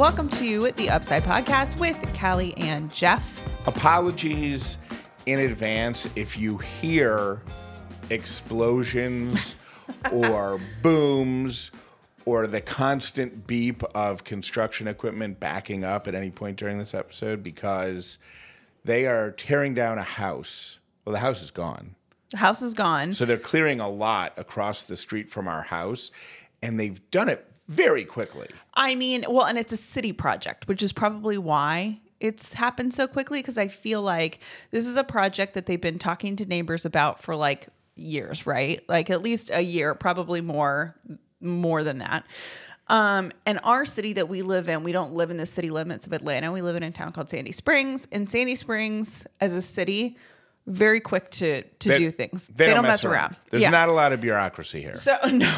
Welcome to the Upside Podcast with Callie and Jeff. Apologies in advance if you hear explosions or booms or the constant beep of construction equipment backing up at any point during this episode because they are tearing down a house. Well, the house is gone. The house is gone. So they're clearing a lot across the street from our house, and they've done it very quickly. I mean, well, and it's a city project, which is probably why it's happened so quickly because I feel like this is a project that they've been talking to neighbors about for like years, right? Like at least a year, probably more more than that. Um, and our city that we live in, we don't live in the city limits of Atlanta. We live in a town called Sandy Springs. And Sandy Springs, as a city, very quick to to They- do things. They, don't, mess around. There's Yeah. not a lot of bureaucracy here. So no,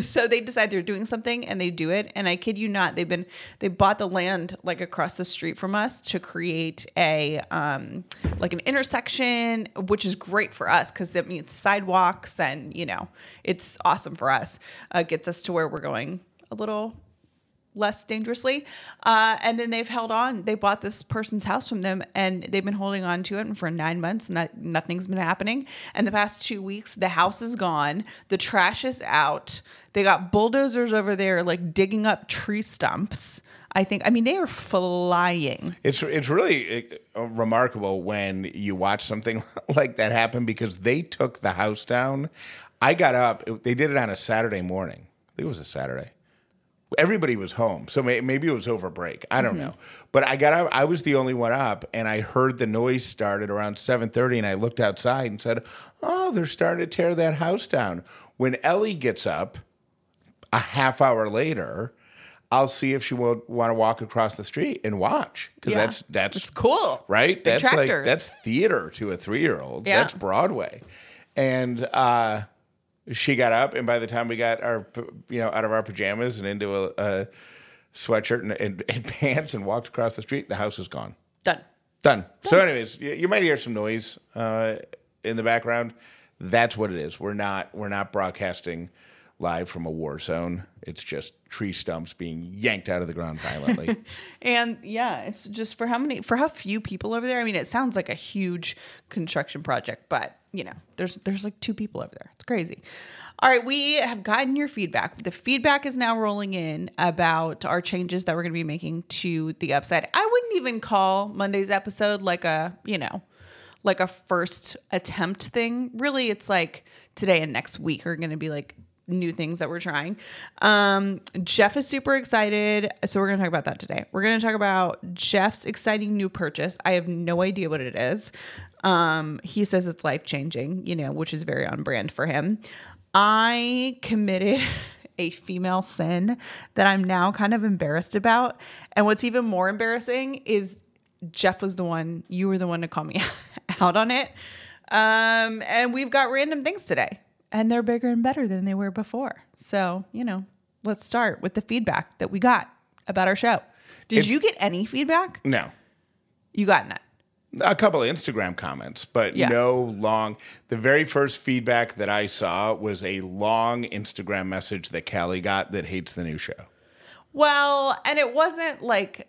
so they decide they're doing something and they do it. And I kid you not, they've been they bought the land like across the street from us to create a um like an intersection, which is great for us because that means sidewalks and you know it's awesome for us. Uh, gets us to where we're going a little less dangerously. Uh, and then they've held on. They bought this person's house from them and they've been holding on to it for nine months. Not, nothing's been happening. And the past two weeks, the house is gone. The trash is out. They got bulldozers over there, like digging up tree stumps. I think, I mean, they are flying. It's it's really uh, remarkable when you watch something like that happen because they took the house down. I got up. They did it on a Saturday morning. I think it was a Saturday. Everybody was home, so may, maybe it was over break. I don't know. But I got up. I was the only one up, and I heard the noise started around seven thirty. And I looked outside and said, "Oh, they're starting to tear that house down." When Ellie gets up, a half hour later, I'll see if she will want to walk across the street and watch because Yeah. that's that's It's cool. right? Big that's like that's theater to a three year old. Yeah. That's Broadway, and uh, she got up, and by the time we got our you know out of our pajamas and into a, a sweatshirt and, and, and pants and walked across the street, the house is gone. Done. Done. So, anyways, you, you might hear some noise uh, in the background. That's what it is. We're not we're not broadcasting live from a war zone. It's just tree stumps being yanked out of the ground violently. And yeah, it's just for how many, for how few people over there. I mean, it sounds like a huge construction project, but you know, there's there's like two people over there. It's crazy. All right, we have gotten your feedback. The feedback is now rolling in about our changes that we're going to be making to the upside. I wouldn't even call Monday's episode like a you know, like a first attempt thing. Really, it's like today and next week are going to be like new things that we're trying. Um, Jeff is super excited. So we're going to talk about that today. We're going to talk about Jeff's exciting new purchase. I have no idea what it is. Um, he says it's life changing, you know, which is very on brand for him. I committed a female sin that I'm now kind of embarrassed about. And what's even more embarrassing is Jeff was the one, you were the one to call me out on it. Um, and we've got random things today, and they're bigger and better than they were before. So, you know, let's start with the feedback that we got about our show. Did It's- you get any feedback? no. You got none. A couple of Instagram comments, but Yeah. no long. The very first feedback that I saw was a long Instagram message that Callie got that hates the new show. Well, and it wasn't like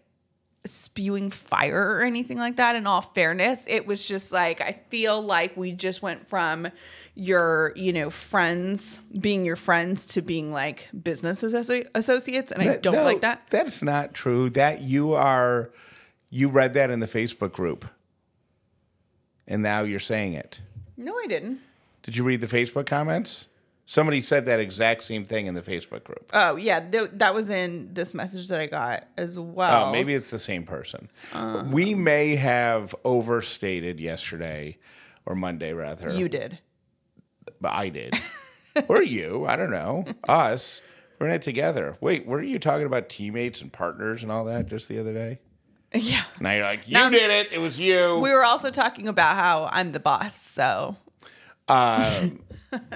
spewing fire or anything like that. In all fairness, it was just like I feel like we just went from your, you know, friends being your friends to being like business associates, and I don't No, like that. That's not true. That you are, you read that in the Facebook group, and now you're saying it. No, I didn't. Did you read the Facebook comments? Somebody said that exact same thing in the Facebook group. Oh yeah, th- that was in this message that I got as well. Oh, maybe it's the same person. Um, we may have overstated yesterday or Monday rather. you did. But I did. or you. I don't know. Us. We're in it together. Wait, were you talking about teammates and partners and all that just the other day? Yeah. Now you're like, you Now- did it. It was you. We were also talking about how I'm the boss, so um,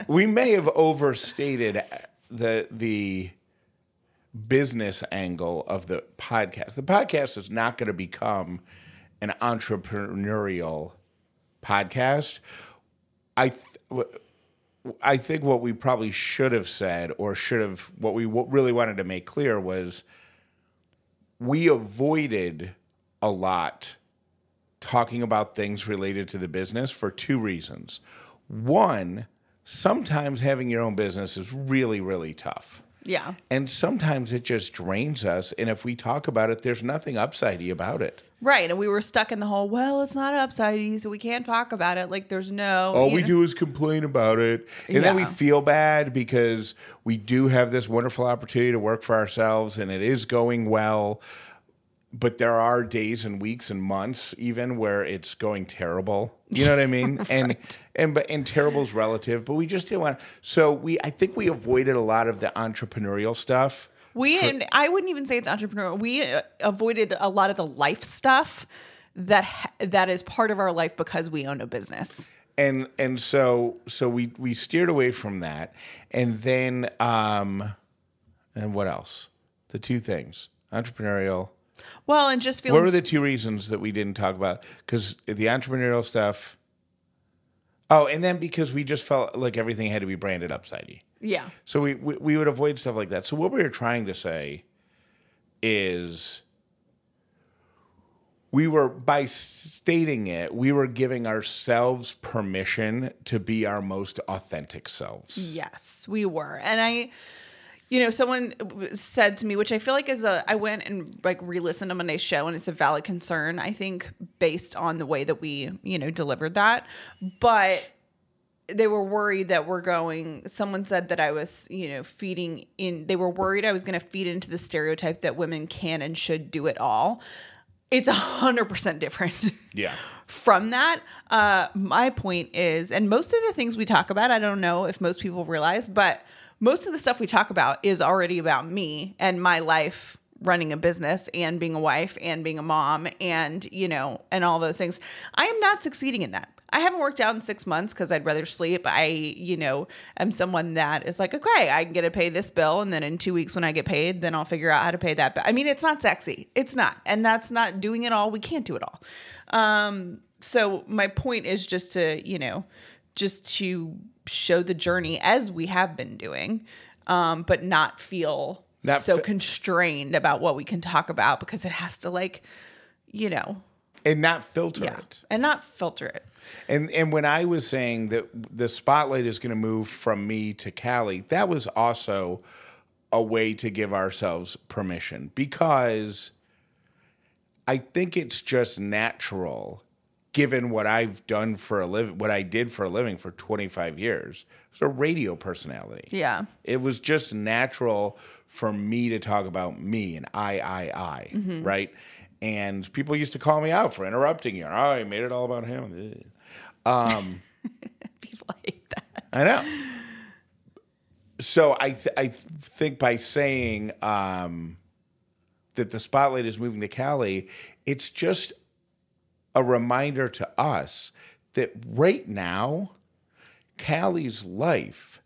we may have overstated the the business angle of the podcast. The podcast is not going to become an entrepreneurial podcast. I th- I think what we probably should have said, or should have, what we w- really wanted to make clear was we avoided a lot talking about things related to the business for two reasons. One, sometimes having your own business is really, really tough. Yeah. And sometimes it just drains us. And if we talk about it, there's nothing upsidey about it. Right. And we were stuck in the whole, well, it's not upsidey, so we can't talk about it. Like there's no All we know- do is complain about it. And then we feel bad because we do have this wonderful opportunity to work for ourselves and it is going well. But there are days and weeks and months even where it's going terrible. You know what I mean? And and but and terrible is relative, but we just didn't want so we I think we avoided a lot of the entrepreneurial stuff. We and I wouldn't even say it's entrepreneurial. We uh, avoided a lot of the life stuff that that is part of our life because we own a business. and and so so we we steered away from that and then um and what else the two things entrepreneurial Well, and just feeling. what were the two reasons that we didn't talk about because the entrepreneurial stuff oh and then because we just felt like everything had to be branded upsidey yeah. so we, we we would avoid stuff like that so what we were trying to say is we were by stating it we were giving ourselves permission to be our most authentic selves Yes, we were. And I, you know, someone said to me, which I feel like is a, I went and like re listened to Monday's show and it's a valid concern, I think, based on the way that we, you know, delivered that. But they were worried that we're going, someone said that I was, you know, feeding in, they were worried I was going to feed into the stereotype that women can and should do it all. It's a hundred percent different. yeah from that, uh, my point is, and most of the things we talk about, I don't know if most people realize, but most of the stuff we talk about is already about me and my life running a business and being a wife and being a mom and, you know, and all those things. I am not succeeding in that. I haven't worked out in six months because I'd rather sleep. I, you know, am someone that is like, okay, I can get to pay this bill. And then in two weeks when I get paid, then I'll figure out how to pay that bill. I mean, it's not sexy. It's not. And that's not doing it all. We can't do it all. Um, so my point is just to, you know, just to show the journey as we have been doing, um, but not feel Not so fe- constrained about what we can talk about because it has to like, you know, and not filter yeah, it. And not filter it. And and when I was saying that the spotlight is going to move from me to Callie, that was also a way to give ourselves permission because I think it's just natural given what I've done for a living, what I did for a living for 25 years. It's a radio personality. Yeah. It was just natural for me to talk about me and I, I, I, Mm-hmm. right? And people used to call me out for interrupting you. Oh, you made it all about him. Ugh. People hate that. I know. So I th- I th- think by saying um, that the spotlight is moving to Callie, it's just a reminder to us that right now, Callie's life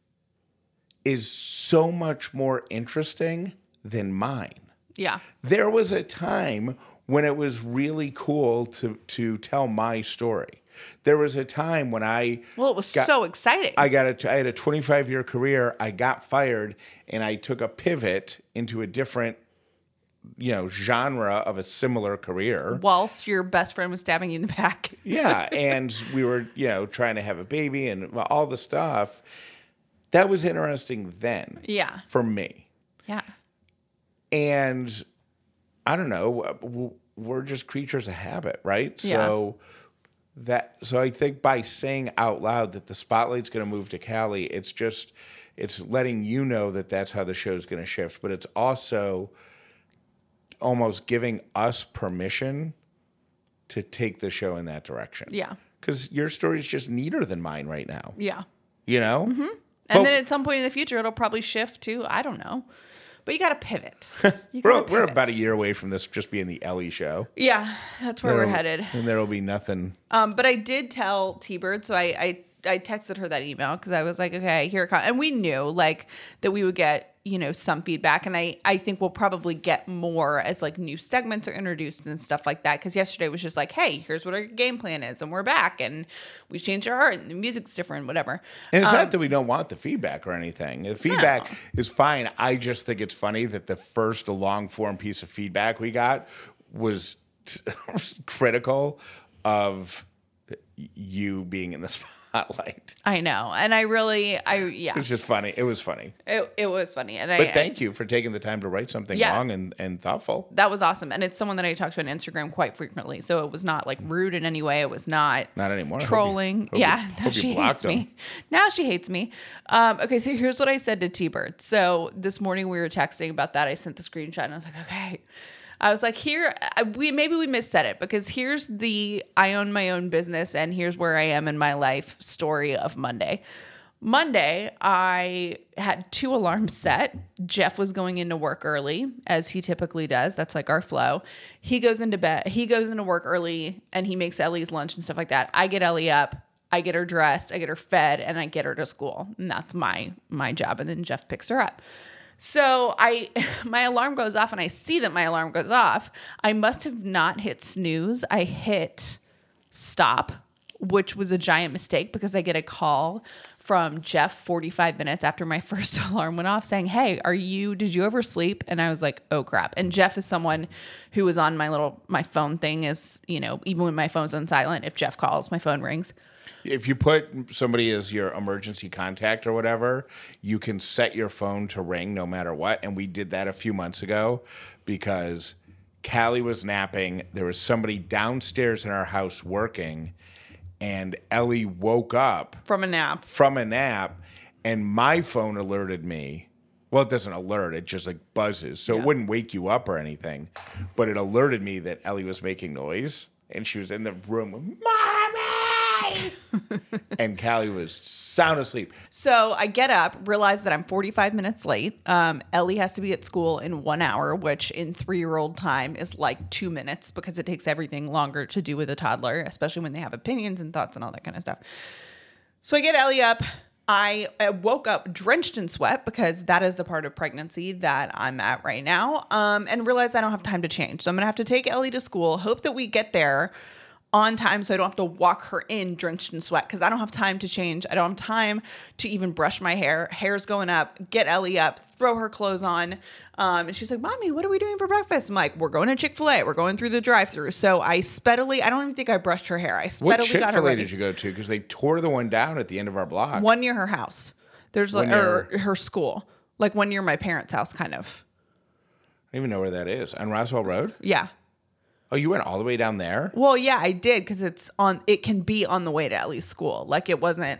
is so much more interesting than mine. Yeah. There was a time when it was really cool to to tell my story. There was a time when I Well, it was got- so exciting. I got a I had a 25 year career. I got fired and I took a pivot into a different you know genre of a similar career. Whilst your best friend was stabbing you in the back. Yeah, and we were, you know, trying to have a baby and all the stuff. That was interesting then. Yeah. For me. Yeah. and I don't know, we're just creatures of habit, right? Yeah. So that so I think by saying out loud that the spotlight's going to move to Callie, it's just it's letting you know that that's how the show's going to shift, but it's also almost giving us permission to take the show in that direction. Yeah. Cuz your story is just neater than mine right now, Yeah. you know? And Well- then at some point in the future, it'll probably shift to I don't know, but you got to pivot. We're, we're about a year away from this just being the Ellie show. Yeah, that's where we're headed. And there'll be nothing Um, but I did tell T Bird, so I, I I texted her that email because I was like, okay, here it comes, and we knew like that we would get you know some feedback. And i i think we'll probably get more as like new segments are introduced and stuff like that. Because yesterday was just like hey here's what our game plan is and we're back and we changed our art and the music's different whatever. And it's not um, that we don't want the feedback or anything. The feedback is fine. I just think it's funny that the first long form piece of feedback we got was critical of you being in the spotlight. i know and i really i yeah It's just funny. It was funny. it, it was funny and i But thank you for taking the time to write something Yeah. long and, and thoughtful. that was awesome and it's someone that i talk to on instagram quite frequently so it was not like rude in any way it was not Not anymore. I hope you- trolling hope you- yeah now you she blocked hates them. me now she hates me um, okay so here's what i said to t-bird so this morning we were texting about that i sent the screenshot and i was like okay I was like, here, we maybe we missaid it because here's the I own my own business and here's where I am in my life story of Monday. Monday, I had two alarms set. Jeff was going into work early, as he typically does. That's like our flow. He goes into bed, he goes into work early and he makes Ellie's lunch and stuff like that. I get Ellie up, I get her dressed, I get her fed, and I get her to school. And that's my my job. And then Jeff picks her up. So I my alarm goes off and I see that my alarm goes off. I must have not hit snooze. I hit stop, which was a giant mistake because I get a call from Jeff 45 minutes after my first alarm went off saying, "Hey, are you did you ever sleep?" And I was like, "Oh crap." And Jeff is someone who was on my little my phone thing is, you know, even when my phone's on silent, if Jeff calls, my phone rings. If you put somebody as your emergency contact or whatever, you can set your phone to ring no matter what. And we did that a few months ago because Callie was napping. There was somebody downstairs in our house working, and Ellie woke up From a nap. from a nap, and my phone alerted me. Well, it doesn't alert; it just like buzzes, so it wouldn't wake you up or anything. But it alerted me that Ellie was making noise, and she was in the room, mommy, and Callie was sound asleep. So I get up, realize that I'm 45 minutes late. Um, Ellie has to be at school in one hour, which in three year old time is like two minutes because it takes everything longer to do with a toddler, especially when they have opinions and thoughts and all that kind of stuff. So I get Ellie up. I woke up drenched in sweat because that is the part of pregnancy that I'm at right now, um, and realized I don't have time to change. So I'm gonna have to take Ellie to school. Hope that we get there on time so I don't have to walk her in drenched in sweat because I don't have time to change. I don't have time to even brush my hair. Hair's going up. Get Ellie up. Throw her clothes on. Um, and she's like, "Mommy, what are we doing for breakfast?" I'm like, "We're going to Chick Fil A. We're going through the drive-through." So I speedily. I don't even think I brushed her hair. I What speedily Chick got her Fil A ready did you go to? Because they tore the one down at the end of our block. one near her house. There's like or her school, like one near my parents' house, kind of. I don't even know where that is. On Roswell Road. Yeah. Oh, you went all the way down there. Well, yeah, I did because it's on. It can be on the way to Ellie's school. Like it wasn't,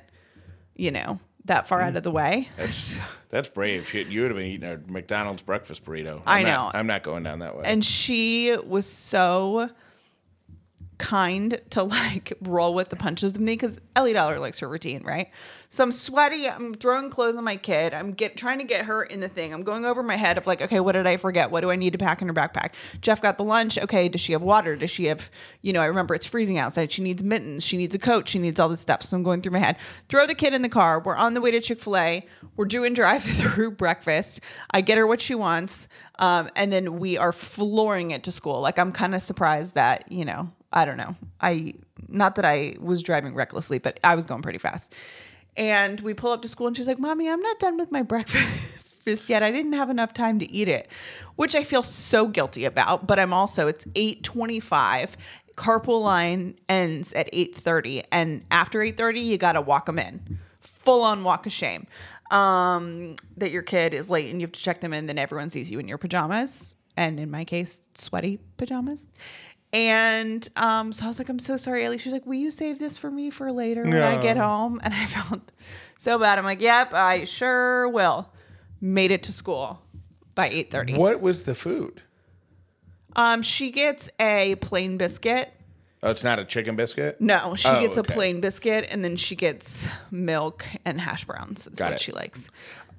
you know, that far out of the way. That's brave. Shit, you would have been eating a McDonald's breakfast burrito. I I'm know. Not, I'm not going down that way. and she was so kind to like roll with the punches with me because Ellie Dollar likes her routine, right? So I'm sweaty. I'm throwing clothes on my kid. I'm get trying to get her in the thing. I'm going over my head of like, okay, what did I forget? What do I need to pack in her backpack? Jeff got the lunch. Okay, does she have water? Does she have, you know, I remember it's freezing outside. She needs mittens. She needs a coat. She needs all this stuff. So I'm going through my head. Throw the kid in the car. We're on the way to Chick Fil A. We're doing drive-through breakfast. I get her what she wants, um, and then we are flooring it to school. Like I'm kind of surprised that you know I don't know. I not that I was driving recklessly, but I was going pretty fast. And we pull up to school and she's like, "Mommy, I'm not done with my breakfast yet. I didn't have enough time to eat it." Which I feel so guilty about, but I'm also it's 8:25. Carpool line ends at 8:30 and after 8:30 you got to walk them in. Full on walk of shame. Um that your kid is late and you have to check them in then everyone sees you in your pajamas and in my case sweaty pajamas. And um, so I was like, I'm so sorry, Ellie. She's like, Will you save this for me for later when I get home? And I felt so bad. I'm like, Yep, I sure will. Made it to school by 8:30. what was the food? Um, she gets a plain biscuit. Oh, it's not a chicken biscuit. No, she Oh, gets okay. a plain biscuit, and then she gets milk and hash browns. Is Got what it. she likes.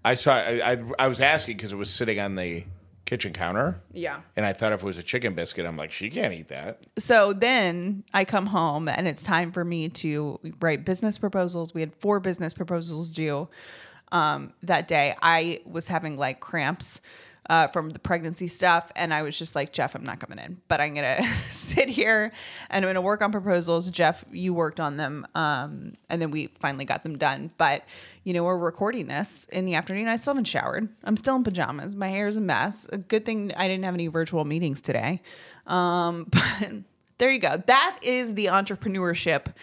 I saw. I I, I was asking because it was sitting on the kitchen counter. Yeah. And I thought if it was a chicken biscuit, I'm like, she can't eat that. So then I come home and it's time for me to write business proposals. We had four business proposals due. um, that day. I was having like cramps uh, from the pregnancy stuff, and I was just like, Jeff, I'm not coming in, but I'm gonna sit here and I'm gonna work on proposals. Jeff, you worked on them, um, and then we finally got them done. But you know, we're recording this in the afternoon. I still haven't showered. I'm still in pajamas. My hair is a mess. A good thing I didn't have any virtual meetings today. Um, but there you go. That is the entrepreneurship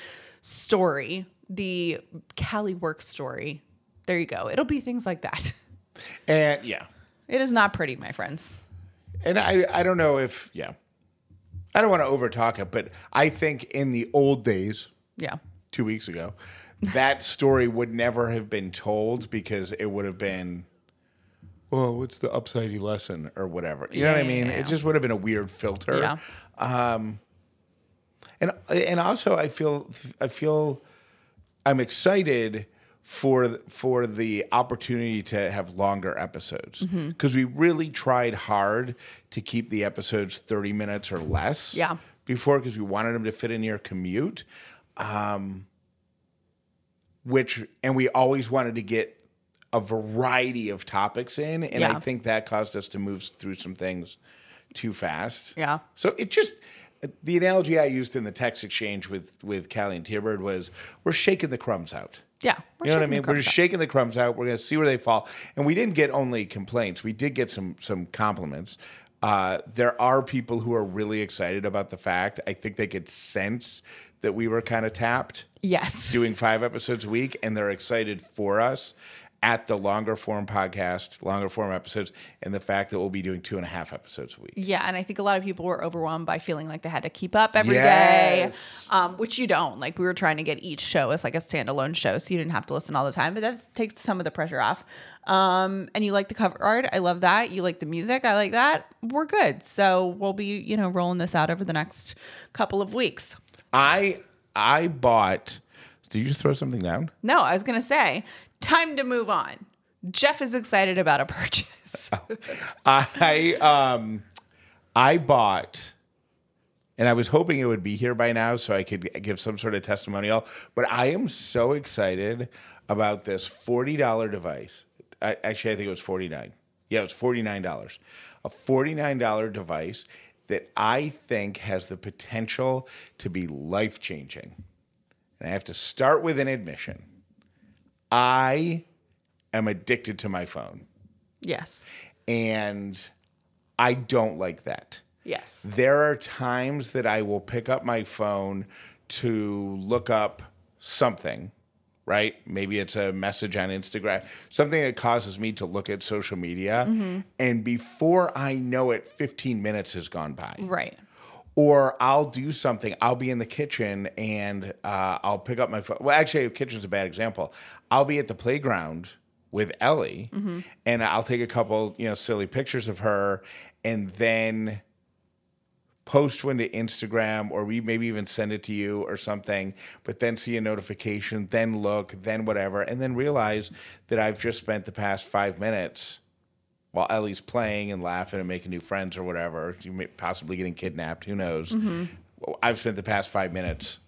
story, the Callie work story. There you go. It'll be things like that. And yeah. It is not pretty, my friends. And I, I don't know if, yeah. I don't want to overtalk it, but I think in the old days, Yeah. two weeks ago, that story would never have been told because it would have been, well, what's the upsidey lesson or whatever. You know what I mean? yeah, yeah. It just would have been a weird filter. Yeah. Um, and and also I feel I feel I'm excited for for the opportunity to have longer episodes Mm-hmm. because we really tried hard to keep the episodes 30 minutes or less Yeah. before because we wanted them to fit in your commute um which and we always wanted to get a variety of topics in and I think that caused us to move through some things too fast Yeah. so it just the analogy I used in the text exchange with with Callie and T-Bird was we're shaking the crumbs out. Yeah. we're you know what I mean? We're just out. shaking the crumbs out. We're going to see where they fall. And we didn't get only complaints. We did get some some compliments. Uh, there are people who are really excited about the fact. I think they could sense that we were kind of tapped Yes. doing five episodes a week, and they're excited for us at the longer form podcast, longer form episodes, and the fact that we'll be doing two and a half episodes a week. Yeah, and I think a lot of people were overwhelmed by feeling like they had to keep up every day, Yes. um, which you don't. Like we were trying to get each show as like a standalone show, so you didn't have to listen all the time. But that takes some of the pressure off. Um, and you like the cover art, I love that. You like the music, I like that. We're good. So we'll be you know rolling this out over the next couple of weeks. I I bought. Did you just throw something down? No, I was gonna say, time to move on. Jeff is excited about a purchase. I um I bought and I was hoping it would be here by now so I could give some sort of testimonial, but I am so excited about this $40 device. I, actually, I think it was 49. Yeah, it was $49. A $49 device that I think has the potential to be life-changing. And I have to start with an admission. I am addicted to my phone yes. and I don't like that. Yes. There are times that I will pick up my phone to look up something, right? Maybe it's a message on Instagram, something that causes me to look at social media. And before I know it, 15 minutes has gone by Right. or I'll do something. I'll be in the kitchen and uh, I'll pick up my phone. Well, actually, the kitchen's a bad example. I'll be at the playground with Ellie, mm-hmm. and I'll take a couple, you know, silly pictures of her, and then post one to Instagram, or we maybe even send it to you or something. But then see a notification, then look, then whatever, and then realize that I've just spent the past five minutes while Ellie's playing and laughing and making new friends or whatever, you may possibly getting kidnapped, who knows? Well, I've spent the past five minutes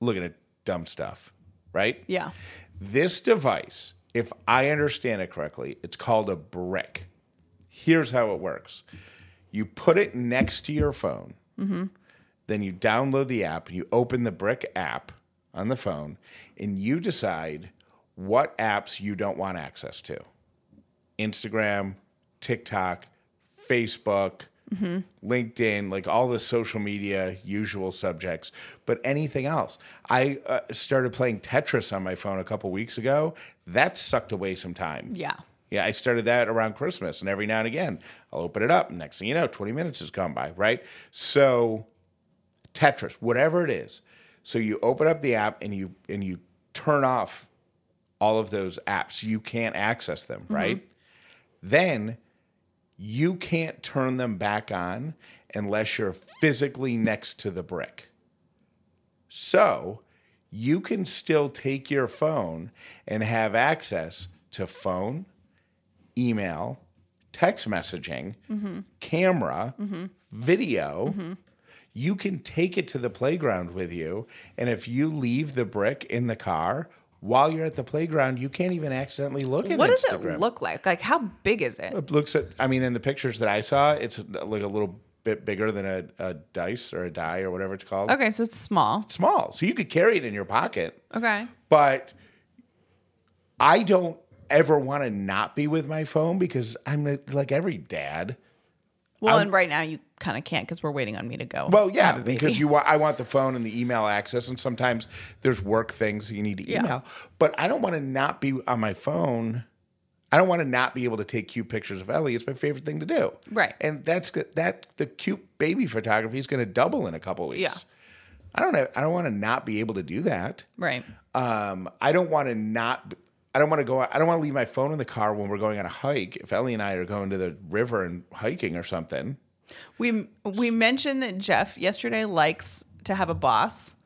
looking at dumb stuff, right? Yeah. This device, if I understand it correctly, it's called a brick. Here's how it works you put it next to your phone, mm-hmm. then you download the app and you open the brick app on the phone, and you decide what apps you don't want access to. Instagram, TikTok, Facebook, LinkedIn, like all the social media usual subjects, but anything else. I uh, started playing Tetris on my phone a couple weeks ago. That sucked away some time. Yeah. Yeah, I started that around Christmas, and every now and again, I'll open it up. Next thing you know, 20 minutes has gone by, right? So, Tetris, whatever it is. So you open up the app and you and you turn off all of those apps. You can't access them, right? Then you can't turn them back on unless you're physically next to the brick. So you can still take your phone and have access to phone, email, text messaging, camera, video. You can take it to the playground with you. And if you leave the brick in the car while you're at the playground, you can't even accidentally look at What does Instagram. it look like? Like how big is it? It looks at. I mean, in the pictures that I saw, it's like a little bit bigger than a, a dice or a die or whatever it's called. Okay, so it's small. Small, so you could carry it in your pocket. Okay. But I don't ever want to not be with my phone because I'm like every dad. Well, and right now you kind of can't because we're waiting on me to go. Well, yeah, have because you want I want the phone and the email access, and sometimes there's work things you need to email. Yeah. But I don't want to not be on my phone. I don't want to not be able to take cute pictures of Ellie. It's my favorite thing to do. Right. And that's good. That the cute baby photography is going to double in a couple weeks. Yeah. I don't know. I don't want to not be able to do that. right. Um, I don't want to not. I don't want to go. I don't want to leave my phone in the car when we're going on a hike. If Ellie and I are going to the river and hiking or something. We we mentioned that Jeff yesterday likes to have a boss,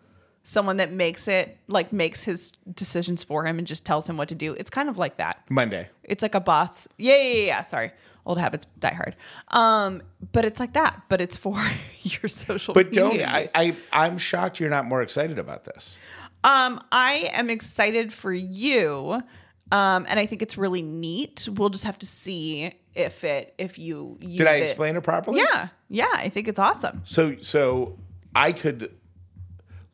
someone that makes it like makes his decisions for him and just tells him what to do. It's kind of like that. Monday. It's like a boss. Yeah, yeah, yeah. yeah. Sorry, old habits die hard. Um, but it's like that. But it's for your social. But don't I, I? I'm shocked you're not more excited about this. Um, I am excited for you. Um, and I think it's really neat. We'll just have to see if it if you use Did I it. explain it properly? Yeah, yeah. I think it's awesome. So so I could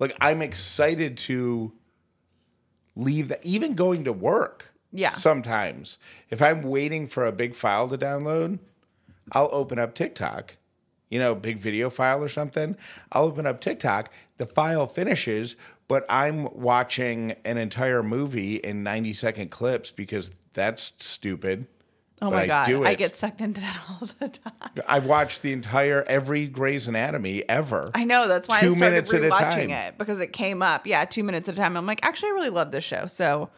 like I'm excited to leave that even going to work. Yeah. Sometimes if I'm waiting for a big file to download, I'll open up TikTok. You know, big video file or something. I'll open up TikTok. The file finishes, but I'm watching an entire movie in 90 second clips because that's stupid. Oh my I god, I get sucked into that all the time. I've watched the entire every Grey's Anatomy ever. I know that's why Two I started minutes at a rewatching it because it came up. Yeah, two minutes at a time. I'm like, actually, I really love this show. So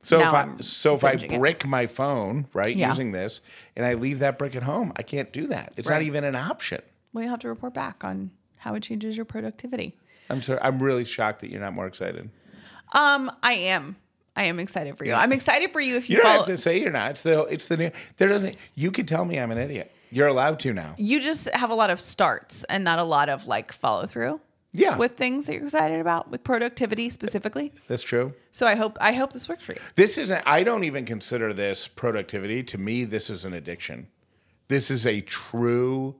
So if I so if I binging it. my phone right Yeah. using this and I leave that brick at home, I can't do that. It's not even an option. well, you have to report back on how it changes your productivity. I'm sorry. I'm really shocked that you're not more excited. Um, I am. I am excited for you. I'm excited for you if you, You don't follow. have to say you're not. It's the it's the new. There doesn't. You can tell me I'm an idiot. You're allowed to now. you just have a lot of starts and not a lot of like follow through. Yeah. With things that you're excited about, with productivity specifically. That's true. So I hope I hope this works for you. This isn't. I don't even consider this productivity. To me, this is an addiction. This is a true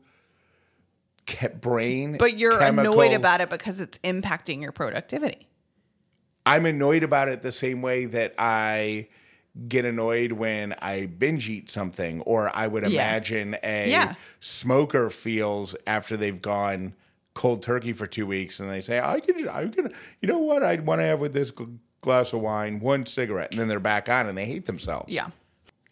ke- brain. But you're chemical- annoyed about it because it's impacting your productivity. I'm annoyed about it the same way that I get annoyed when I binge eat something, or I would Yeah. imagine a Yeah. smoker feels after they've gone cold turkey for two weeks, and they say, "I could, I can, you know what? I'd want to have with this gl- glass of wine, one cigarette," and then they're back on and they hate themselves. Yeah.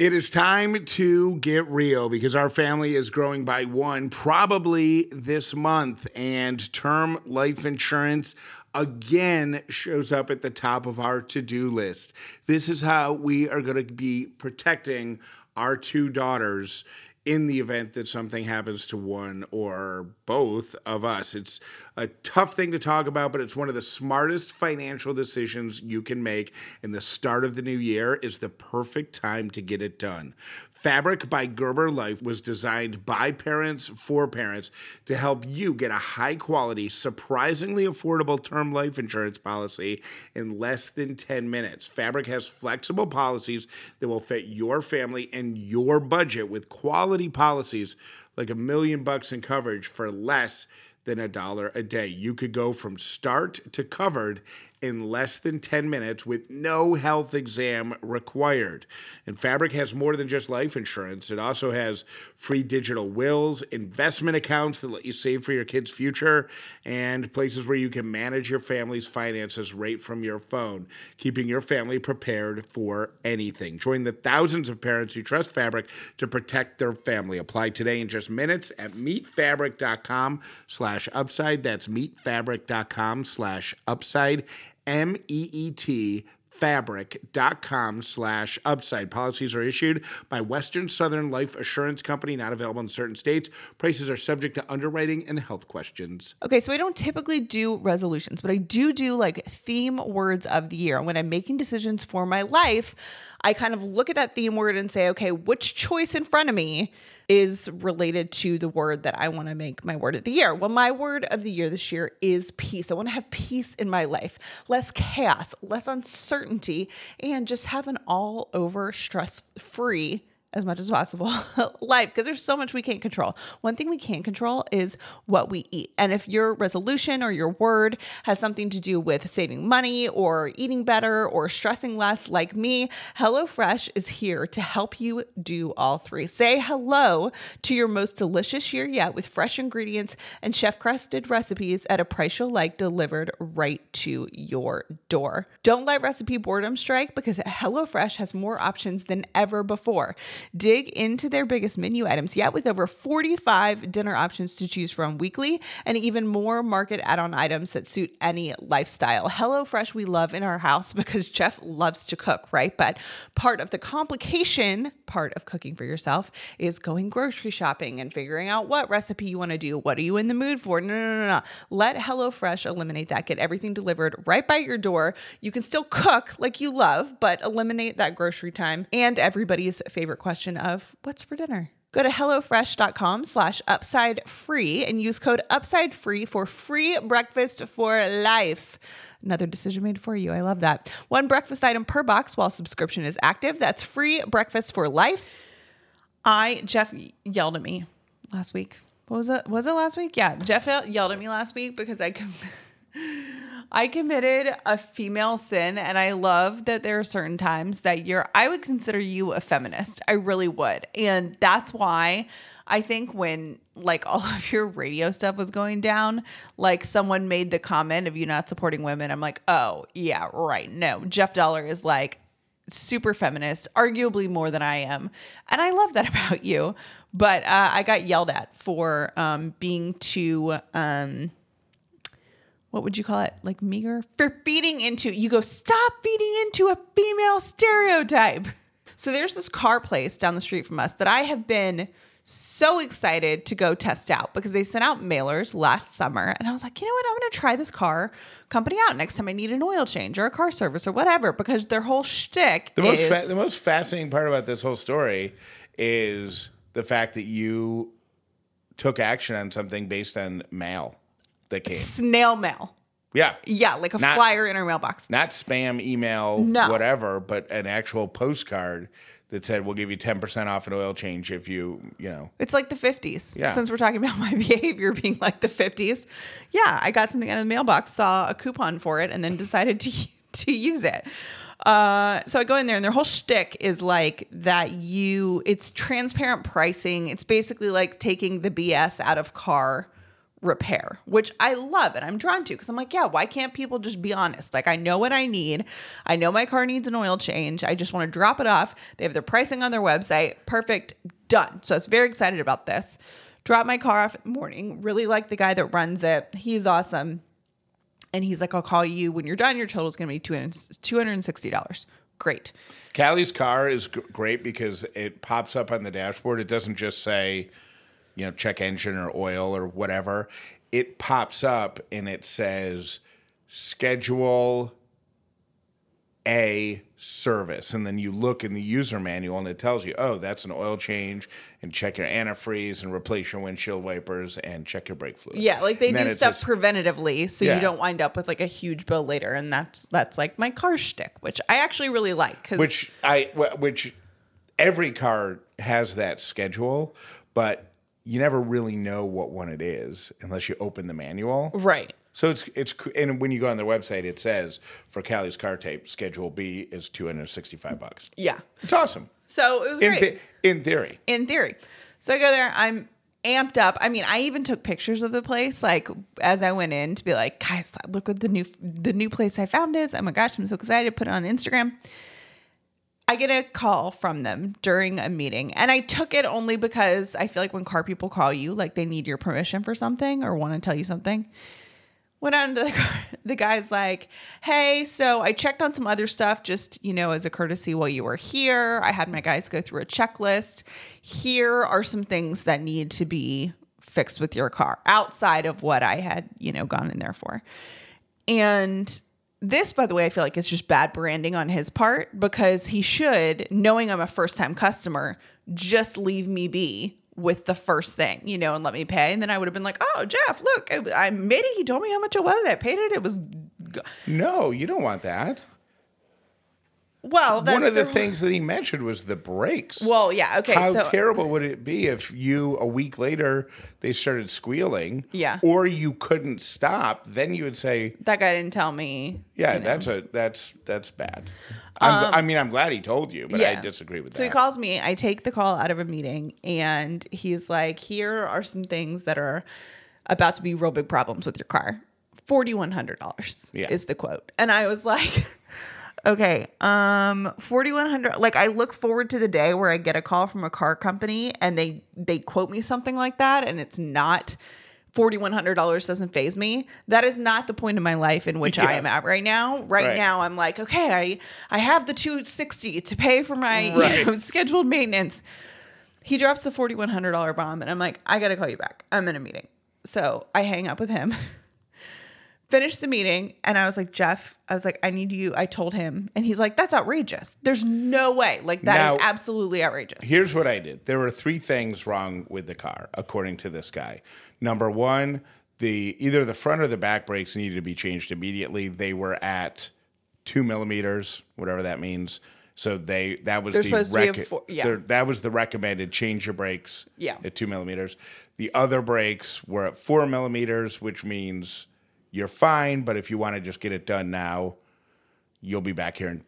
It is time to get real because our family is growing by one probably this month, and term life insurance again shows up at the top of our to do list. This is how we are going to be protecting our two daughters in the event that something happens to one or both of us. It's a tough thing to talk about, but it's one of the smartest financial decisions you can make. And the start of the new year is the perfect time to get it done. Fabric by Gerber Life was designed by parents for parents to help you get a high quality, surprisingly affordable term life insurance policy in less than 10 minutes. Fabric has flexible policies that will fit your family and your budget with quality policies like a million bucks in coverage for less than a dollar a day. You could go from start to covered in less than 10 minutes with no health exam required. And Fabric has more than just life insurance, it also has free digital wills, investment accounts that let you save for your kids' future, and places where you can manage your family's finances right from your phone, keeping your family prepared for anything. Join the thousands of parents who trust Fabric to protect their family. Apply today in just minutes at meetfabric.com slash upside. That's meetfabric.com slash upside. M E E T fabric.com slash upside. Policies are issued by Western Southern Life Assurance Company, not available in certain states. Prices are subject to underwriting and health questions. Okay, so I don't typically do resolutions, but I do do like theme words of the year. When I'm making decisions for my life, I kind of look at that theme word and say, okay, which choice in front of me is related to the word that I want to make my word of the year. Well, my word of the year this year is peace. I want to have peace in my life, less chaos, less uncertainty, and just have an all over stress free as much as possible life because there's so much we can't control. One thing we can control is what we eat. And if your resolution or your word has something to do with saving money or eating better or stressing less, like me, HelloFresh is here to help you do all three. Say hello to your most delicious year yet with fresh ingredients and chef crafted recipes at a price you'll like delivered right to your door. Don't let recipe boredom strike because HelloFresh has more options than ever before. Dig into their biggest menu items yet with over 45 dinner options to choose from weekly and even more market add on items that suit any lifestyle. HelloFresh, we love in our house because Jeff loves to cook, right? But part of the complication, part of cooking for yourself, is going grocery shopping and figuring out what recipe you want to do. What are you in the mood for? No, no, no, no. Let HelloFresh eliminate that. Get everything delivered right by your door. You can still cook like you love, but eliminate that grocery time and everybody's favorite question of what's for dinner? Go to HelloFresh.com slash upside free and use code upside free for free breakfast for life. Another decision made for you. I love that. One breakfast item per box while subscription is active. That's free breakfast for life. I, Jeff yelled at me last week. What was it? Was it last week? Yeah. Jeff yelled at me last week because I com- I committed a female sin and I love that there are certain times that you're I would consider you a feminist. I really would. And that's why I think when like all of your radio stuff was going down, like someone made the comment of you not supporting women. I'm like, "Oh, yeah, right. No. Jeff Dollar is like super feminist, arguably more than I am. And I love that about you. But uh, I got yelled at for um, being too, um, what would you call it? Like meager? For feeding into, you go, stop feeding into a female stereotype. So there's this car place down the street from us that I have been so excited to go test out because they sent out mailers last summer. And I was like, you know what? I'm going to try this car company out next time I need an oil change or a car service or whatever because their whole shtick The most is fa- the most fascinating part about this whole story is the fact that you took action on something based on mail that came. snail mail. Yeah. Yeah, like a Not- flyer in our mailbox. Not spam, email, No. whatever, but an actual postcard that said we'll give you 10% off an oil change if you, you know. It's like the 50s. Yeah. Since we're talking about my behavior being like the 50s. Yeah, I got something out of the mailbox, saw a coupon for it, and then decided to to use it. Uh, so I go in there, and their whole shtick is like that. You, it's transparent pricing. It's basically like taking the BS out of car repair, which I love and I'm drawn to because I'm like, yeah, why can't people just be honest? Like, I know what I need. I know my car needs an oil change. I just want to drop it off. They have their pricing on their website. Perfect. Done. So I was very excited about this. Drop my car off morning. Really like the guy that runs it. He's awesome. And he's like, I'll call you when you're done. Your total is going to be $260. Great. Callie's car is g- great because it pops up on the dashboard. It doesn't just say, you know, check engine or oil or whatever. It pops up and it says schedule a service. And then you look in the user manual and it tells you, oh, that's an oil change and check your antifreeze and replace your windshield wipers and check your brake fluid. Yeah, like they And do stuff preventatively, so Yeah. you don't wind up with like a huge bill later, and that's that's like my car shtick, which I actually really like because which I which every car has that schedule, but you never really know what one it is unless you open the manual. right, So it's it's and when you go on their website, it says for Callie's car tape, Schedule B is two hundred sixty five bucks. yeah. It's awesome So it was in great th- in theory. in theory. So I go there, I'm amped up. I mean, I even took pictures of the place like as I went in to be like, guys, look what the new the new place I found is. Oh my gosh, I'm so excited. To put it on Instagram. I get a call from them during a meeting, and I took it only because I feel like when car people call you, like they need your permission for something or want to tell you something. Went out into the car. The guy's like, "Hey, so I checked on some other stuff, just you know, as a courtesy while you were here. I had my guys go through a checklist. Here are some things that need to be fixed with your car outside of what I had, you know, gone in there for." And this, by the way, I feel like is just bad branding on his part because he should, knowing I'm a first time customer, just leave me be with the first thing, you know, and let me pay. And then I would have been like, oh, Jeff, look, I, made it. He told me how much it was. I paid it. It was, No, you don't want that. Well, that's One of the, things that he mentioned was the brakes. Well, yeah. Okay. How so terrible would it be if you a week later they started squealing? Yeah. Or you couldn't stop, then you would say, that guy didn't tell me. "Yeah, that's a that's that's bad." I'm, I mean, I'm glad he told you, but I Um, disagree with that. So he calls me. I take the call out of a meeting, and he's like, "Here are some things that are about to be real big problems with your car. Forty one hundred dollars Yeah. is the quote." And I was like, "Okay, um, forty one hundred. Like, I look forward to the day where I get a call from a car company and they they quote me something like that, and it's not." $4100 doesn't faze me that is not the point of my life in which i am at right now right, Right. now i'm like okay i i have the 260 to pay for my you know, scheduled maintenance he drops the $4100 bomb and i'm like i gotta call you back i'm in a meeting so i hang up with him finish the meeting and i was like jeff i was like i need you i told him and he's like that's outrageous there's no way like that is Now- absolutely outrageous Here's what I did. There were three things wrong with the car, according to this guy. Number one, the either the front or the back brakes needed to be changed immediately. They were at two millimeters, whatever that means. So they that was They're the supposed to be a rec- four- yeah. that was the recommended change your brakes Yeah. at two millimeters. The other brakes were at four millimeters, which means you're fine. But if you want to just get it done now, you'll be back here in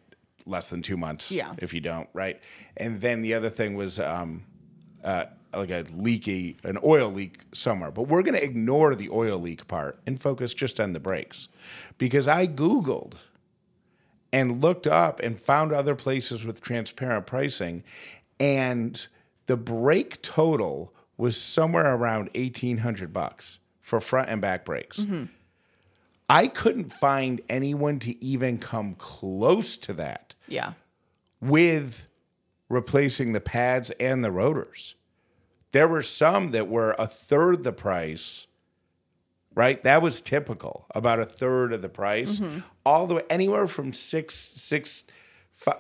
less than two months Yeah. if you don't, right? And then the other thing was um, uh, like a leaky, an oil leak somewhere. But we're going to ignore the oil leak part and focus just on the brakes because I Googled and looked up and found other places with transparent pricing, and the brake total was somewhere around eighteen hundred bucks for front and back brakes. I couldn't find anyone to even come close to that yeah with replacing the pads and the rotors. There were some that were a third the price, right? That was typical, about a third of the price, mm-hmm. all the way anywhere from six, six,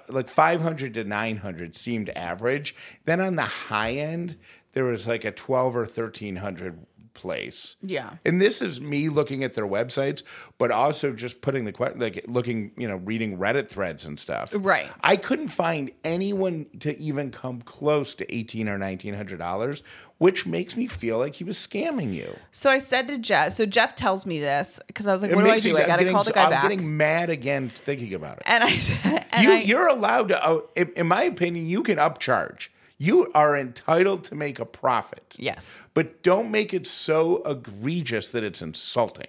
like 500 to 900 seemed average. Then on the high end, there was like a 12 or 1300 place. Yeah. And this is me looking at their websites, but also just putting the question, like looking, you know, reading Reddit threads and stuff. Right. I couldn't find anyone to even come close to eighteen or nineteen hundred dollars, which makes me feel like he was scamming you. so i said to jeff so jeff tells me this because i was like It what do i do i gotta getting- call the guy back. I'm getting mad again thinking about it. and i said and you, I, you're allowed to, uh, in, in my opinion, you can upcharge. You are entitled to make a profit. yes But don't make it so egregious that it's insulting.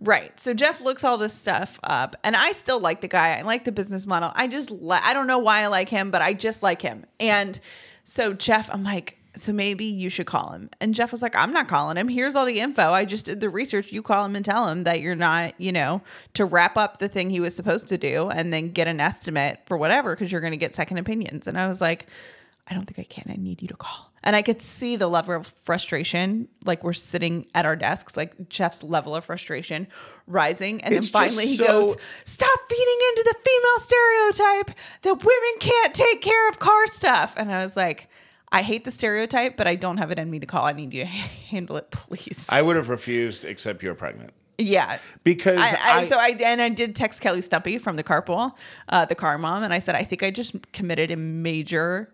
Right. So Jeff looks all this stuff up, and I still like the guy. I like the business model. I just, li- I don't know why I like him, but I just like him. And so Jeff, I'm like, so maybe you should call him. And Jeff was like, I'm not calling him. Here's all the info. I just did the research. You call him and tell him that you're not, you know, to wrap up the thing he was supposed to do and then get an estimate for whatever, because you're going to get second opinions. And I was like, I don't think I can. I need you to call. And I could see the level of frustration, like we're sitting at our desks, like Jeff's level of frustration rising. And It's then finally he so- goes, Stop feeding into the female stereotype that women can't take care of car stuff. And I was like, I hate the stereotype, but I don't have it in me to call. I need you to handle it, please. I would have refused except you're pregnant. yeah. Because I, I, I- so I and I did text Kelly Stumpe from the carpool, uh, the car mom, and I said I think I just committed a major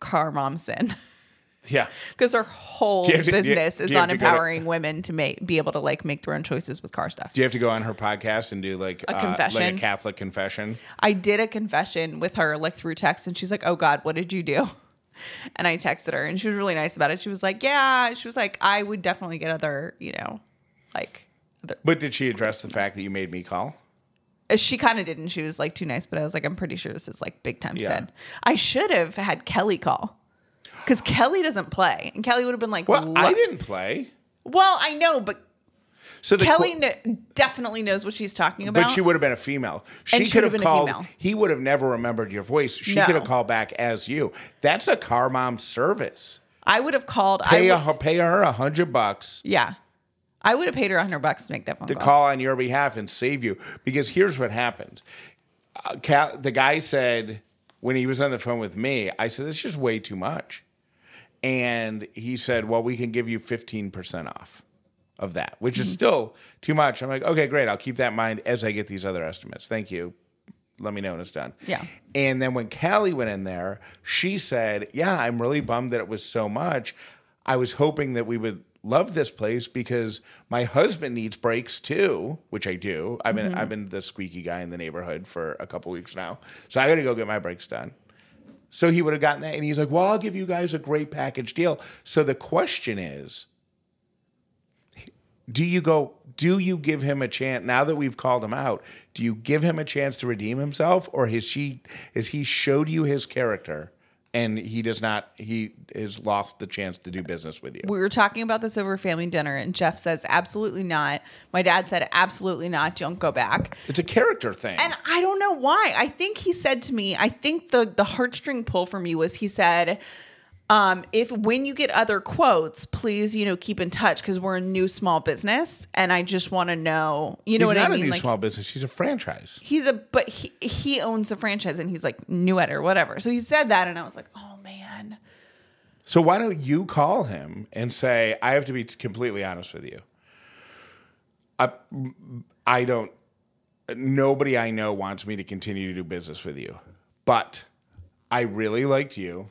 car mom sin. Yeah. because her whole Do you have to- do you- business is on go to- empowering women to make be able to like make their own choices with car stuff. Do you have to go on her podcast and do like A uh, like confession? a Catholic confession? I did a confession with her like through text, and she's like, "Oh God, what did you do?" And I texted her, and she was really nice about it. She was like, "Yeah," she was like, "I would definitely get other, you know, like." Other. But did she address the fact that you made me call? She kind of didn't. She was like too nice, but I was like, I'm pretty sure this is like big time Yeah. sin. I should have had Kelly call because Kelly doesn't play, and Kelly would have been like, Well, "Lo- I didn't play. Well, I know, but So Kelly qu- kn- definitely knows what she's talking about. but she would have been a female. She she could have a called. female. He would have never remembered your voice. She No. could have called back as you. That's a car mom service. I would have called. Pay I a, would, pay her a hundred bucks yeah, I would have paid her a hundred bucks to make that phone to call. call on your behalf and save you. Because here's what happened. Uh, Cal, the guy said when he was on the phone with me, I said, "It's just way too much." And he said, Well, we can give you 15% off of that, which is still too much. I'm like, Okay, great. I'll keep that in mind as I get these other estimates. Thank you. Let me know when it's done. Yeah. And then when Callie went in there, she said, Yeah, I'm really bummed that it was so much. I was hoping that we would love this place because my husband needs brakes too, which I do. I've been I've been the squeaky guy in the neighborhood for a couple weeks now. So I gotta go get my brakes done. So he would have gotten that. And he's like, Well, I'll give you guys a great package deal. So the question is, do you go do you give him a chance now that we've called him out do you give him a chance to redeem himself or has she has he showed you his character and he does not he has lost the chance to do business with you We were talking about this over family dinner, and Jeff says, absolutely not. My dad said, absolutely not. Don't go back. it's a character thing And I don't know why. I think he said to me, I think the the heartstring pull for me was he said, um, if when you get other quotes, please, you know, keep in touch because we're a new small business and I just want to know, you know he's what not I a mean? new Like small business he's a franchise he's a but he he owns a franchise and he's like new at it or whatever. So he said that and I was like, oh man. so why don't you call him and say i have to be completely honest with you i, I don't nobody i know wants me to continue to do business with you but i really liked you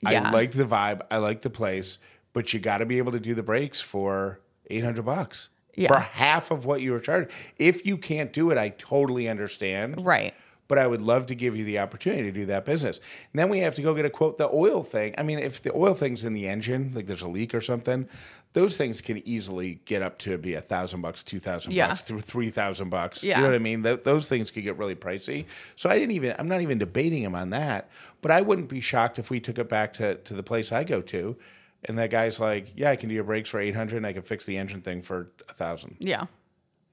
Yeah. I liked the vibe. I liked the place, but you got to be able to do the brakes for eight hundred bucks Yeah. for half of what you were charged. If you can't do it, I totally understand. Right. But I would love to give you the opportunity to do that business. And then we have to go get a quote. The oil thing. I mean, if the oil thing's in the engine, like there's a leak or something, those things can easily get up to be a thousand bucks, two thousand Yeah. bucks, through three thousand bucks. Yeah. You know what I mean? Th- those things could get really pricey. So I didn't even. I'm not even debating him on that. But I wouldn't be shocked if we took it back to to the place I go to, and that guy's like, "Yeah, I can do your brakes for eight hundred, and I can fix the engine thing for a thousand. Yeah.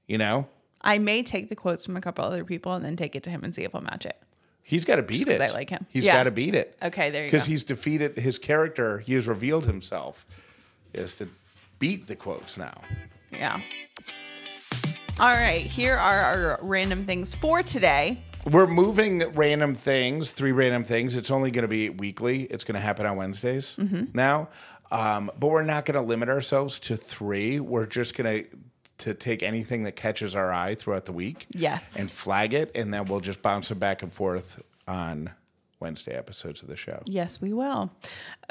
You know, I may take the quotes from a couple other people and then take it to him and see if he'll match it. he's got to beat it. I like him. He's Yeah. got to beat it. Okay, there you go. Because he's defeated his character. He has revealed himself is to beat the quotes now. Yeah. All right, here are our random things for today. We're moving random things, three random things. It's only going to be weekly. It's going to happen on Wednesdays Mm-hmm. now. Um, but we're not going to limit ourselves to three. We're just going to to take anything that catches our eye throughout the week. Yes. And flag it, and then we'll just bounce it back and forth on Wednesday episodes of the show. Yes, we will.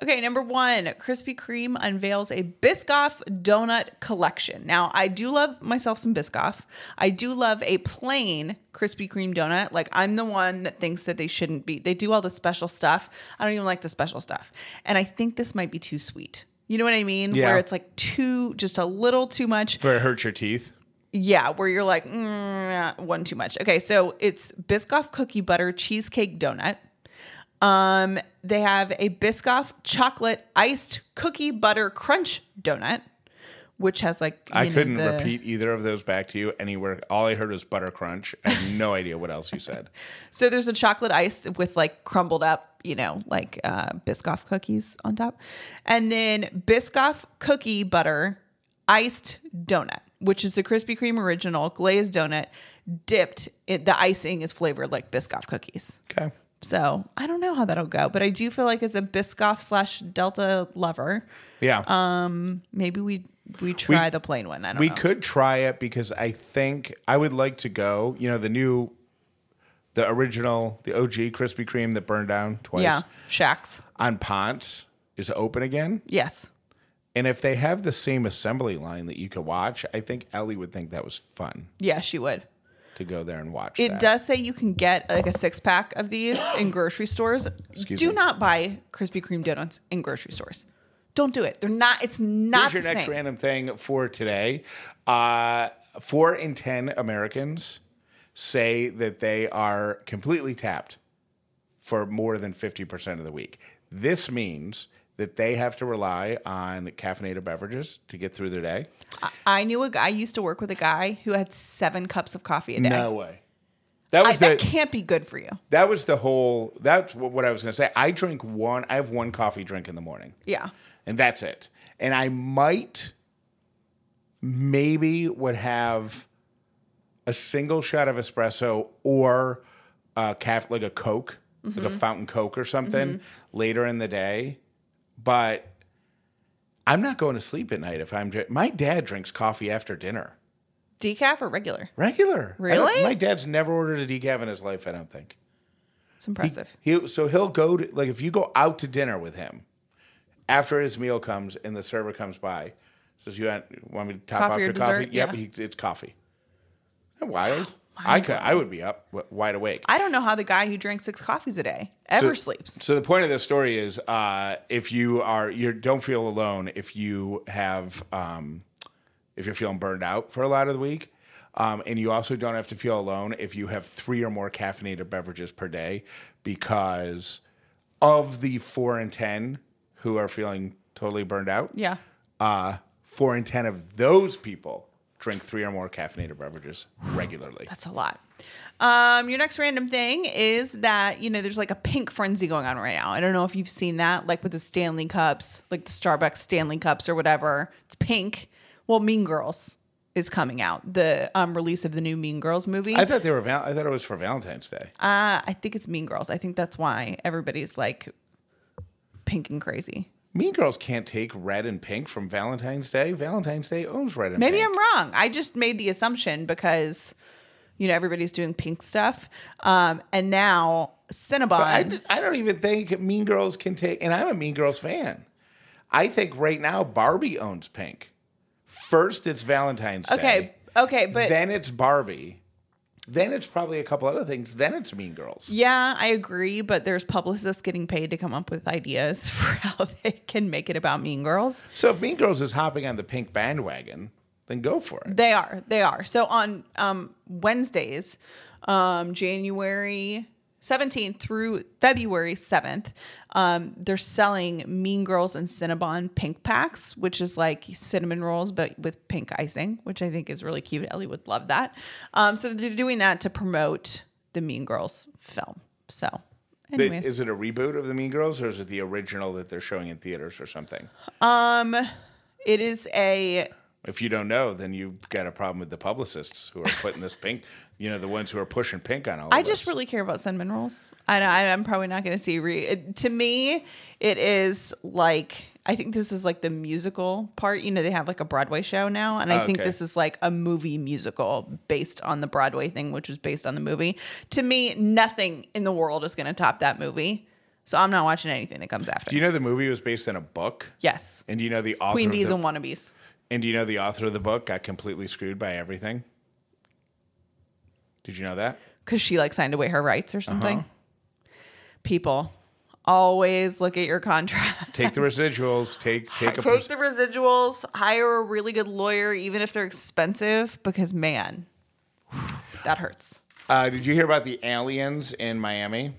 Okay, number one, Krispy Kreme unveils a Biscoff donut collection. Now, I do love myself some Biscoff. I do love a plain Krispy Kreme donut. Like, I'm the one that thinks that they shouldn't be. They do all the special stuff. I don't even like the special stuff. And I think this might be too sweet. You know what I mean? Yeah. Where it's like too, just a little too much. Where it hurts your teeth. Yeah, where you're like, mm, one too much. Okay, so it's Biscoff cookie butter cheesecake donut. Um, they have a Biscoff chocolate iced cookie butter crunch donut, which has like I know, couldn't the- repeat either of those back to you anywhere. All I heard was butter crunch. I have no idea what else you said. So there's a chocolate ice with like crumbled up, you know, like uh, Biscoff cookies on top, and then Biscoff cookie butter iced donut, which is the Krispy Kreme original glazed donut, dipped. It, the icing is flavored like Biscoff cookies. Okay. So I don't know how that'll go, but I do feel like it's a Biscoff slash Delta lover. Yeah. Um, Maybe we we try the plain one. I don't we know. could try it because I think I would like to go. You know, the new, the original, the OG Krispy Kreme that burned down twice Yeah, Shacks. on Ponce is open again. Yes. And if they have the same assembly line that you could watch, I think Ellie would think that was fun Yeah, she would. to go there and watch. It that. does say you can get like a six pack of these in grocery stores. Excuse do me. not buy Krispy Kreme donuts in grocery stores. Don't do it. They're not. It's not Here's your next same. random thing for today. Uh, four in 10 Americans say that they are completely tapped for more than 50% of the week. This means that they have to rely on caffeinated beverages to get through their day. I knew a guy. I used to work with a guy who had seven cups of coffee a day. No way. That I, was the that can't be good for you. that was the whole that's what I was going to say. I drink one I have one coffee drink in the morning. Yeah. and that's it. And I might, maybe would have a single shot of espresso or a caf- like a Coke, like a mm-hmm. fountain Coke or something mm-hmm. later in the day. but I'm not going to sleep at night if I'm. My dad drinks coffee after dinner. Decaf or regular? Regular. Really? My dad's never ordered a decaf in his life. I don't think. It's impressive. He so he'll go to like if you go out to dinner with him, after his meal comes and the server comes by, says you want, want me to top Coffee off your coffee? dessert? Yep, Yeah. he, it's coffee. Wild. I could I would be up wide awake. I don't know how the guy who drinks six coffees a day ever So- sleeps. So the point of this story is, uh, if you are you don't feel alone, if you have, um, if you're feeling burned out for a lot of the week, um, and you also don't have to feel alone if you have three or more caffeinated beverages per day, because of the four in ten who are feeling totally burned out, Yeah. uh, four in ten of those people drink three or more caffeinated beverages regularly. That's a lot. Um, your next random thing is that, you know, there's like a pink frenzy going on right now. I don't know if you've seen that, like with the Stanley Cups, like the Starbucks Stanley Cups or whatever. It's pink. Well, Mean Girls is coming out. The um, release of the new Mean Girls movie. I thought they were. Val- I thought it was for Valentine's Day. Uh, I think it's Mean Girls. I think that's why everybody's like pink and crazy. Mean Girls can't take red and pink from Valentine's Day. Valentine's Day owns red and pink. Maybe pink. I'm wrong. I just made the assumption because, you know, everybody's doing pink stuff. Um, and now Cinnabon. I, d- I don't even think Mean Girls can take, and I'm a Mean Girls fan. I think right now Barbie owns pink. First, it's Valentine's Day. okay, okay, but then it's Barbie. Then it's probably a couple other things. Then it's Mean Girls. yeah, I agree. But there's publicists getting paid to come up with ideas for how they can make it about Mean Girls. So if Mean Girls is hopping on the pink bandwagon, then go for it. They are. They are. So on um, Wednesdays, um, January 17th through February 7th, um, they're selling Mean Girls and Cinnabon pink packs, which is like cinnamon rolls, but with pink icing, which I think is really cute. Ellie would love that. Um, so they're doing that to promote the Mean Girls film. So, anyways. Is it a reboot of the Mean Girls, or is it the original that they're showing in theaters or something? it is a If you don't know, then you've got a problem with the publicists who are putting this pink. You know, the ones who are pushing pink on all. I of just this. really care about cinnamon rolls. I, I I'm probably not going to see. Re- it, to me, it is like I think this is like the musical part. You know, they have like a Broadway show now, and I think Okay. this is like a movie musical based on the Broadway thing, which was based on the movie. To me, nothing in the world is going to top that movie. So I'm not watching anything that comes after. Do you know the movie was based on a book? yes, And do you know the author? Queen Bees the, and Wannabes. and do you know the author of the book got completely screwed by everything? Did you know that? because she like signed away her rights or something. Uh-huh. People always look at your contract. Take the residuals. Take take a take the residuals, hire a really good lawyer, even if they're expensive, because man, that hurts. Uh, did you hear about the aliens in Miami?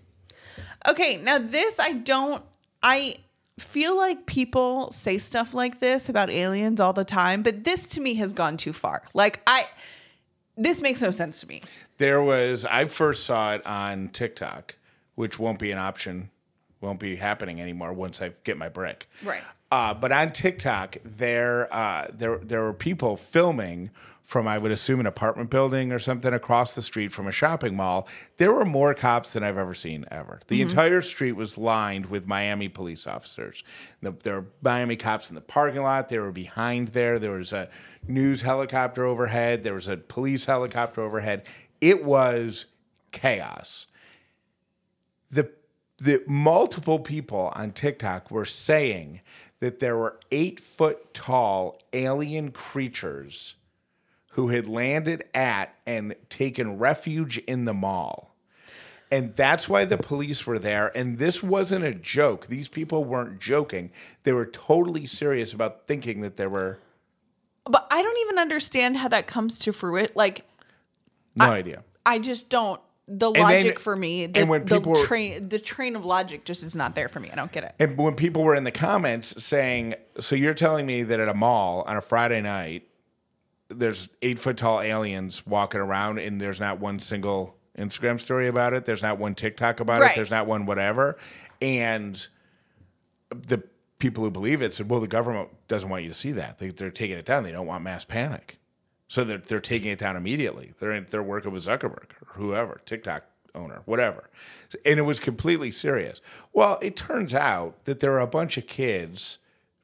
Okay, now this I don't I feel like people say stuff like this about aliens all the time, but this to me has gone too far. Like I this makes no sense to me. There was I first saw it on TikTok, which won't be an option, won't be happening anymore once I get my brick. Right. Uh, but on TikTok, there uh, there there were people filming from I would assume an apartment building or something across the street from a shopping mall. There were more cops than I've ever seen ever. The entire street was lined with Miami police officers. The, there were Miami cops in the parking lot. They were behind there. There was a news helicopter overhead. There was a police helicopter overhead. It was chaos the the multiple people on TikTok were saying that there were eight foot tall alien creatures who had landed at and taken refuge in the mall. And that's why the police were there. And this wasn't a joke. These people weren't joking. They were totally serious about thinking that there were But I don't even understand how that comes to fruition. Like no idea. I just don't the then- logic for me, the, and when the people were- train the train of logic just is not there for me. I don't get it. And when people were in the comments saying, "So you're telling me that at a mall on a Friday night, there's eight foot tall aliens walking around, and there's not one single Instagram story about it. There's not one TikTok about Right. it. There's not one whatever." And the people who believe it said, "Well, the government doesn't want you to see that. They, they're taking it down. They don't want mass panic." So they're, they're taking it down immediately. They're they're working with Zuckerberg or whoever. TikTok owner, whatever. And it was completely serious. Well, it turns out that there are a bunch of kids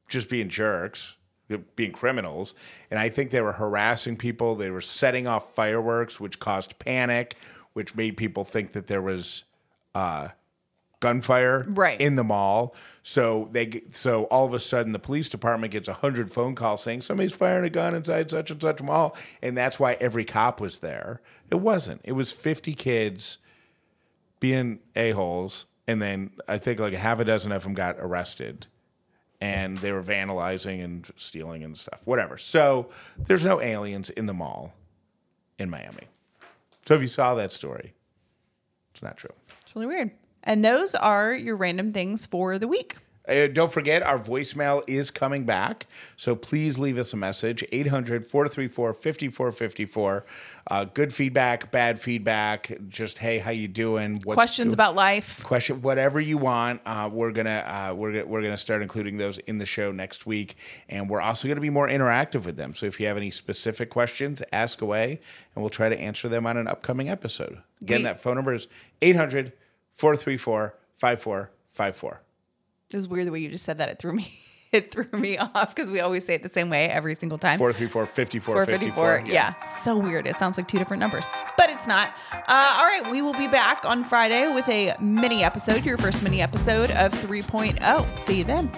just being jerks, being criminals. And I think they were harassing people. They were setting off fireworks, which caused panic, which made people think that there was uh, gunfire Right. in the mall. So they so all of a sudden the police department gets a hundred phone calls saying somebody's firing a gun inside such and such mall, and that's why every cop was there. It wasn't. It was fifty kids being a holes, and then I think like half a dozen of them got arrested, and they were vandalizing and stealing and stuff. Whatever. So there's no aliens in the mall in Miami. So if you saw that story, it's not true. It's really weird. And those are your random things for the week. Uh, don't forget, our voicemail is coming back. So please leave us a message 800 434 5454. Uh, Good feedback, bad feedback. Just, hey, how you doing? What's Questions go- about life. question whatever you want uh, we're gonna uh, we're, gonna- we're gonna start including those in the show next week and we're also gonna be more interactive with them so if you have any specific questions ask away and we'll try to answer them on an upcoming episode again We- that phone number is 800 434 5454 It was weird the way you just said that. It threw me. It threw me off because we always say it the same way every single time. 434 5454 454. Yeah. So weird. It sounds like two different numbers, but it's not. Uh, all right. We will be back on Friday with a mini episode, your first mini episode of 3.0. See you then.